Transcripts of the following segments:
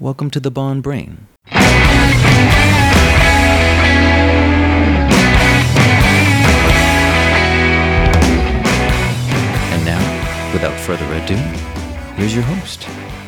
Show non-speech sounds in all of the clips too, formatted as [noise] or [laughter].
welcome to the Bond Brain. And now, without further ado, here's your host,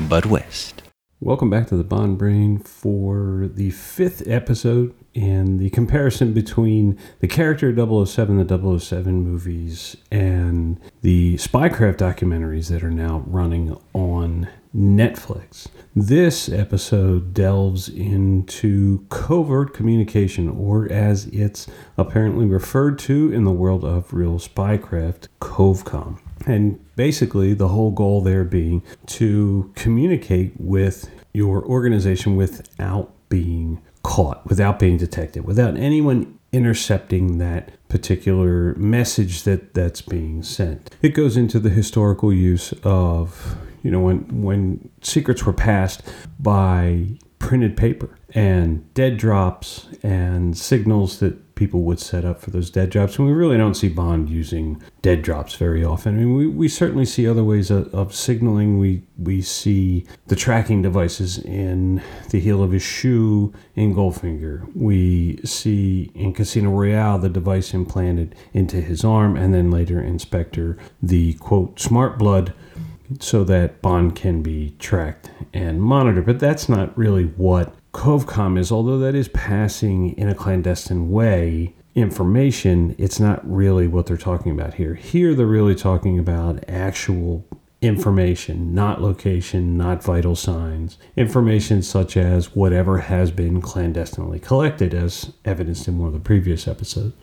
Bud West. Welcome back to the Bond Brain for the fifth episode and the comparison between the character 007, the 007 movies, and the Spycraft documentaries that are now running on Netflix. This episode delves into covert communication, or as it's apparently referred to in the world of real spycraft, COVCOM. And basically, the whole goal there being to communicate with your organization without being caught, without being detected, without anyone intercepting that particular message that that's being sent. It goes into the historical use of, you know, when when secrets were passed by printed paper and dead drops and signals that people would set up for those dead drops. And we really don't see Bond using dead drops very often. I mean, we, we certainly see other ways of, of signaling. We, we see the tracking devices in the heel of his shoe in Goldfinger. We see in Casino Royale the device implanted into his arm, and then later in Spectre, the quote, smart blood so that Bond can be tracked and monitored. But that's not really what COVCOM is, although that is passing in a clandestine way information, it's not really what they're talking about here. Here, they're really talking about actual information, not location, not vital signs. Information such as whatever has been clandestinely collected, as evidenced in one of the previous episodes.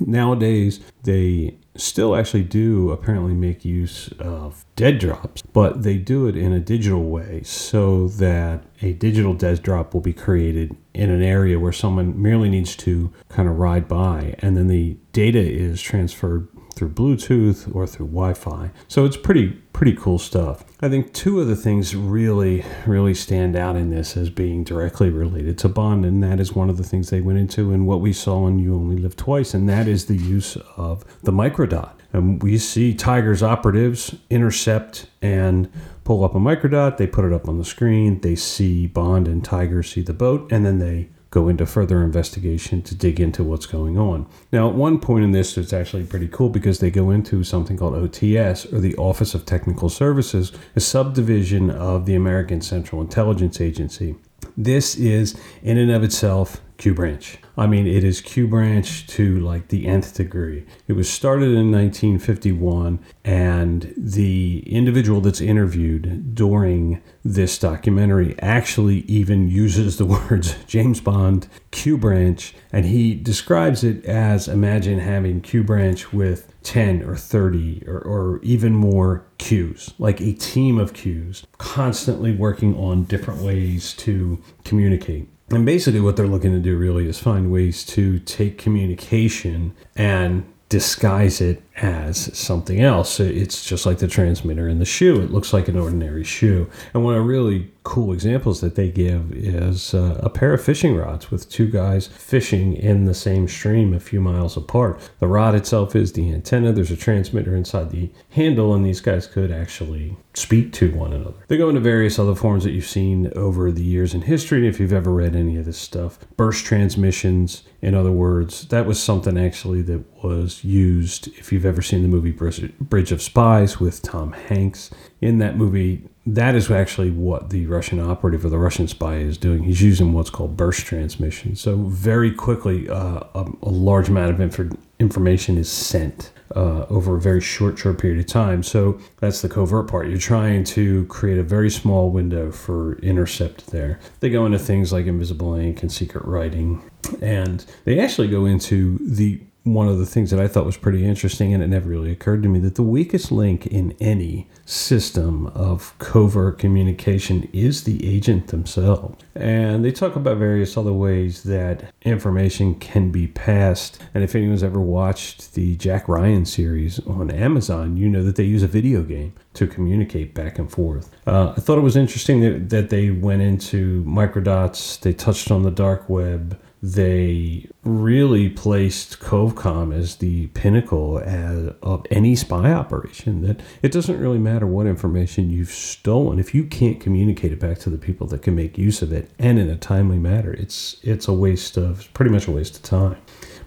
Nowadays, they still actually do apparently make use of dead drops, but they do it in a digital way so that a digital dead drop will be created in an area where someone merely needs to kind of ride by, and then the data is transferred through Bluetooth or through Wi-Fi. So it's pretty pretty cool stuff. I think two of the things really really stand out in this as being directly related to Bond, and that is one of the things they went into and what we saw in You Only Live Twice, and that is the use of the microdot. And we see Tiger's operatives intercept and pull up a microdot. They put it up on the screen. They see Bond and Tiger see the boat, and then they go into further investigation to dig into what's going on. Now, at one point in this, it's actually pretty cool because they go into something called OTS, or the Office of Technical Services, a subdivision of the American Central Intelligence Agency. This is, in and of itself, Q Branch. I mean, it is Q Branch to like the nth degree. It was started in 1951, and the individual that's interviewed during this documentary actually even uses the [laughs] words James Bond, Q Branch, and he describes it as imagine having Q Branch with 10 or 30 or, or even more Qs, like a team of Qs, constantly working on different ways to communicate. And basically, what they're looking to do really is find ways to take communication and disguise it as something else. It's just like the transmitter in the shoe. It looks like an ordinary shoe. And one of the really cool examples that they give is uh, a pair of fishing rods with two guys fishing in the same stream a few miles apart. The rod itself is the antenna. There's a transmitter inside the handle, and these guys could actually speak to one another. They go into various other forms that you've seen over the years in history. If you've ever read any of this stuff, burst transmissions, in other words, that was something actually that was used if you've you've ever seen the movie Bridge of Spies with Tom Hanks. In that movie, that is actually what the Russian operative or the Russian spy is doing. He's using what's called burst transmission. So, very quickly, uh, a, a, large amount of inf- information is sent. Uh, over a very short, short period of time. So that's the covert part. You're trying to create a very small window for intercept there. They go into things like invisible ink and secret writing, and they actually go into the one of the things that I thought was pretty interesting, and it never really occurred to me, that the weakest link in any system of covert communication is the agent themselves. And they talk about various other ways that information can be passed. And if anyone's ever watched the Jack Ryan series on Amazon, you know that they use a video game to communicate back and forth. Uh, I thought it was interesting that, that they went into microdots, they touched on the dark web they really placed Covcom as the pinnacle as, of any spy operation. That it doesn't really matter what information you've stolen if you can't communicate it back to the people that can make use of it and in a timely manner. It's it's a waste of pretty much a waste of time.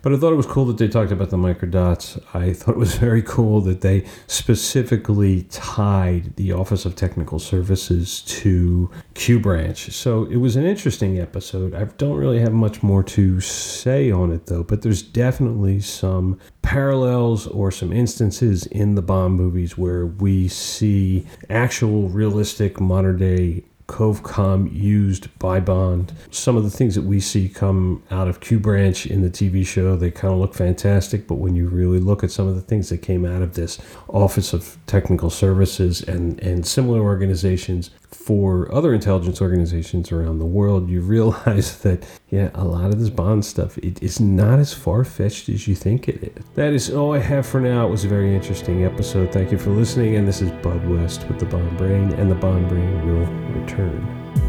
But I thought it was cool that they talked about the microdots. I [laughs] thought it was very cool that they specifically tied the Office of Technical Services to Q Branch. So it was an interesting episode. I don't really have much more to say on it though, but there's definitely some parallels or some instances in the Bond movies where we see actual realistic modern day Covcom used by Bond. Some of the things that we see come out of Q Branch in the TV show, they kind of look fantastic, but when you really look at some of the things that came out of this Office of Technical Services and, and similar organizations for other intelligence organizations around the world, you realize [laughs] that, yeah, a lot of this Bond stuff it is not as far fetched as you think it is. That is all I have for now. It was a very interesting episode. Thank you for listening, and this is Bud West with the Bond Brain, and the Bond Brain will return.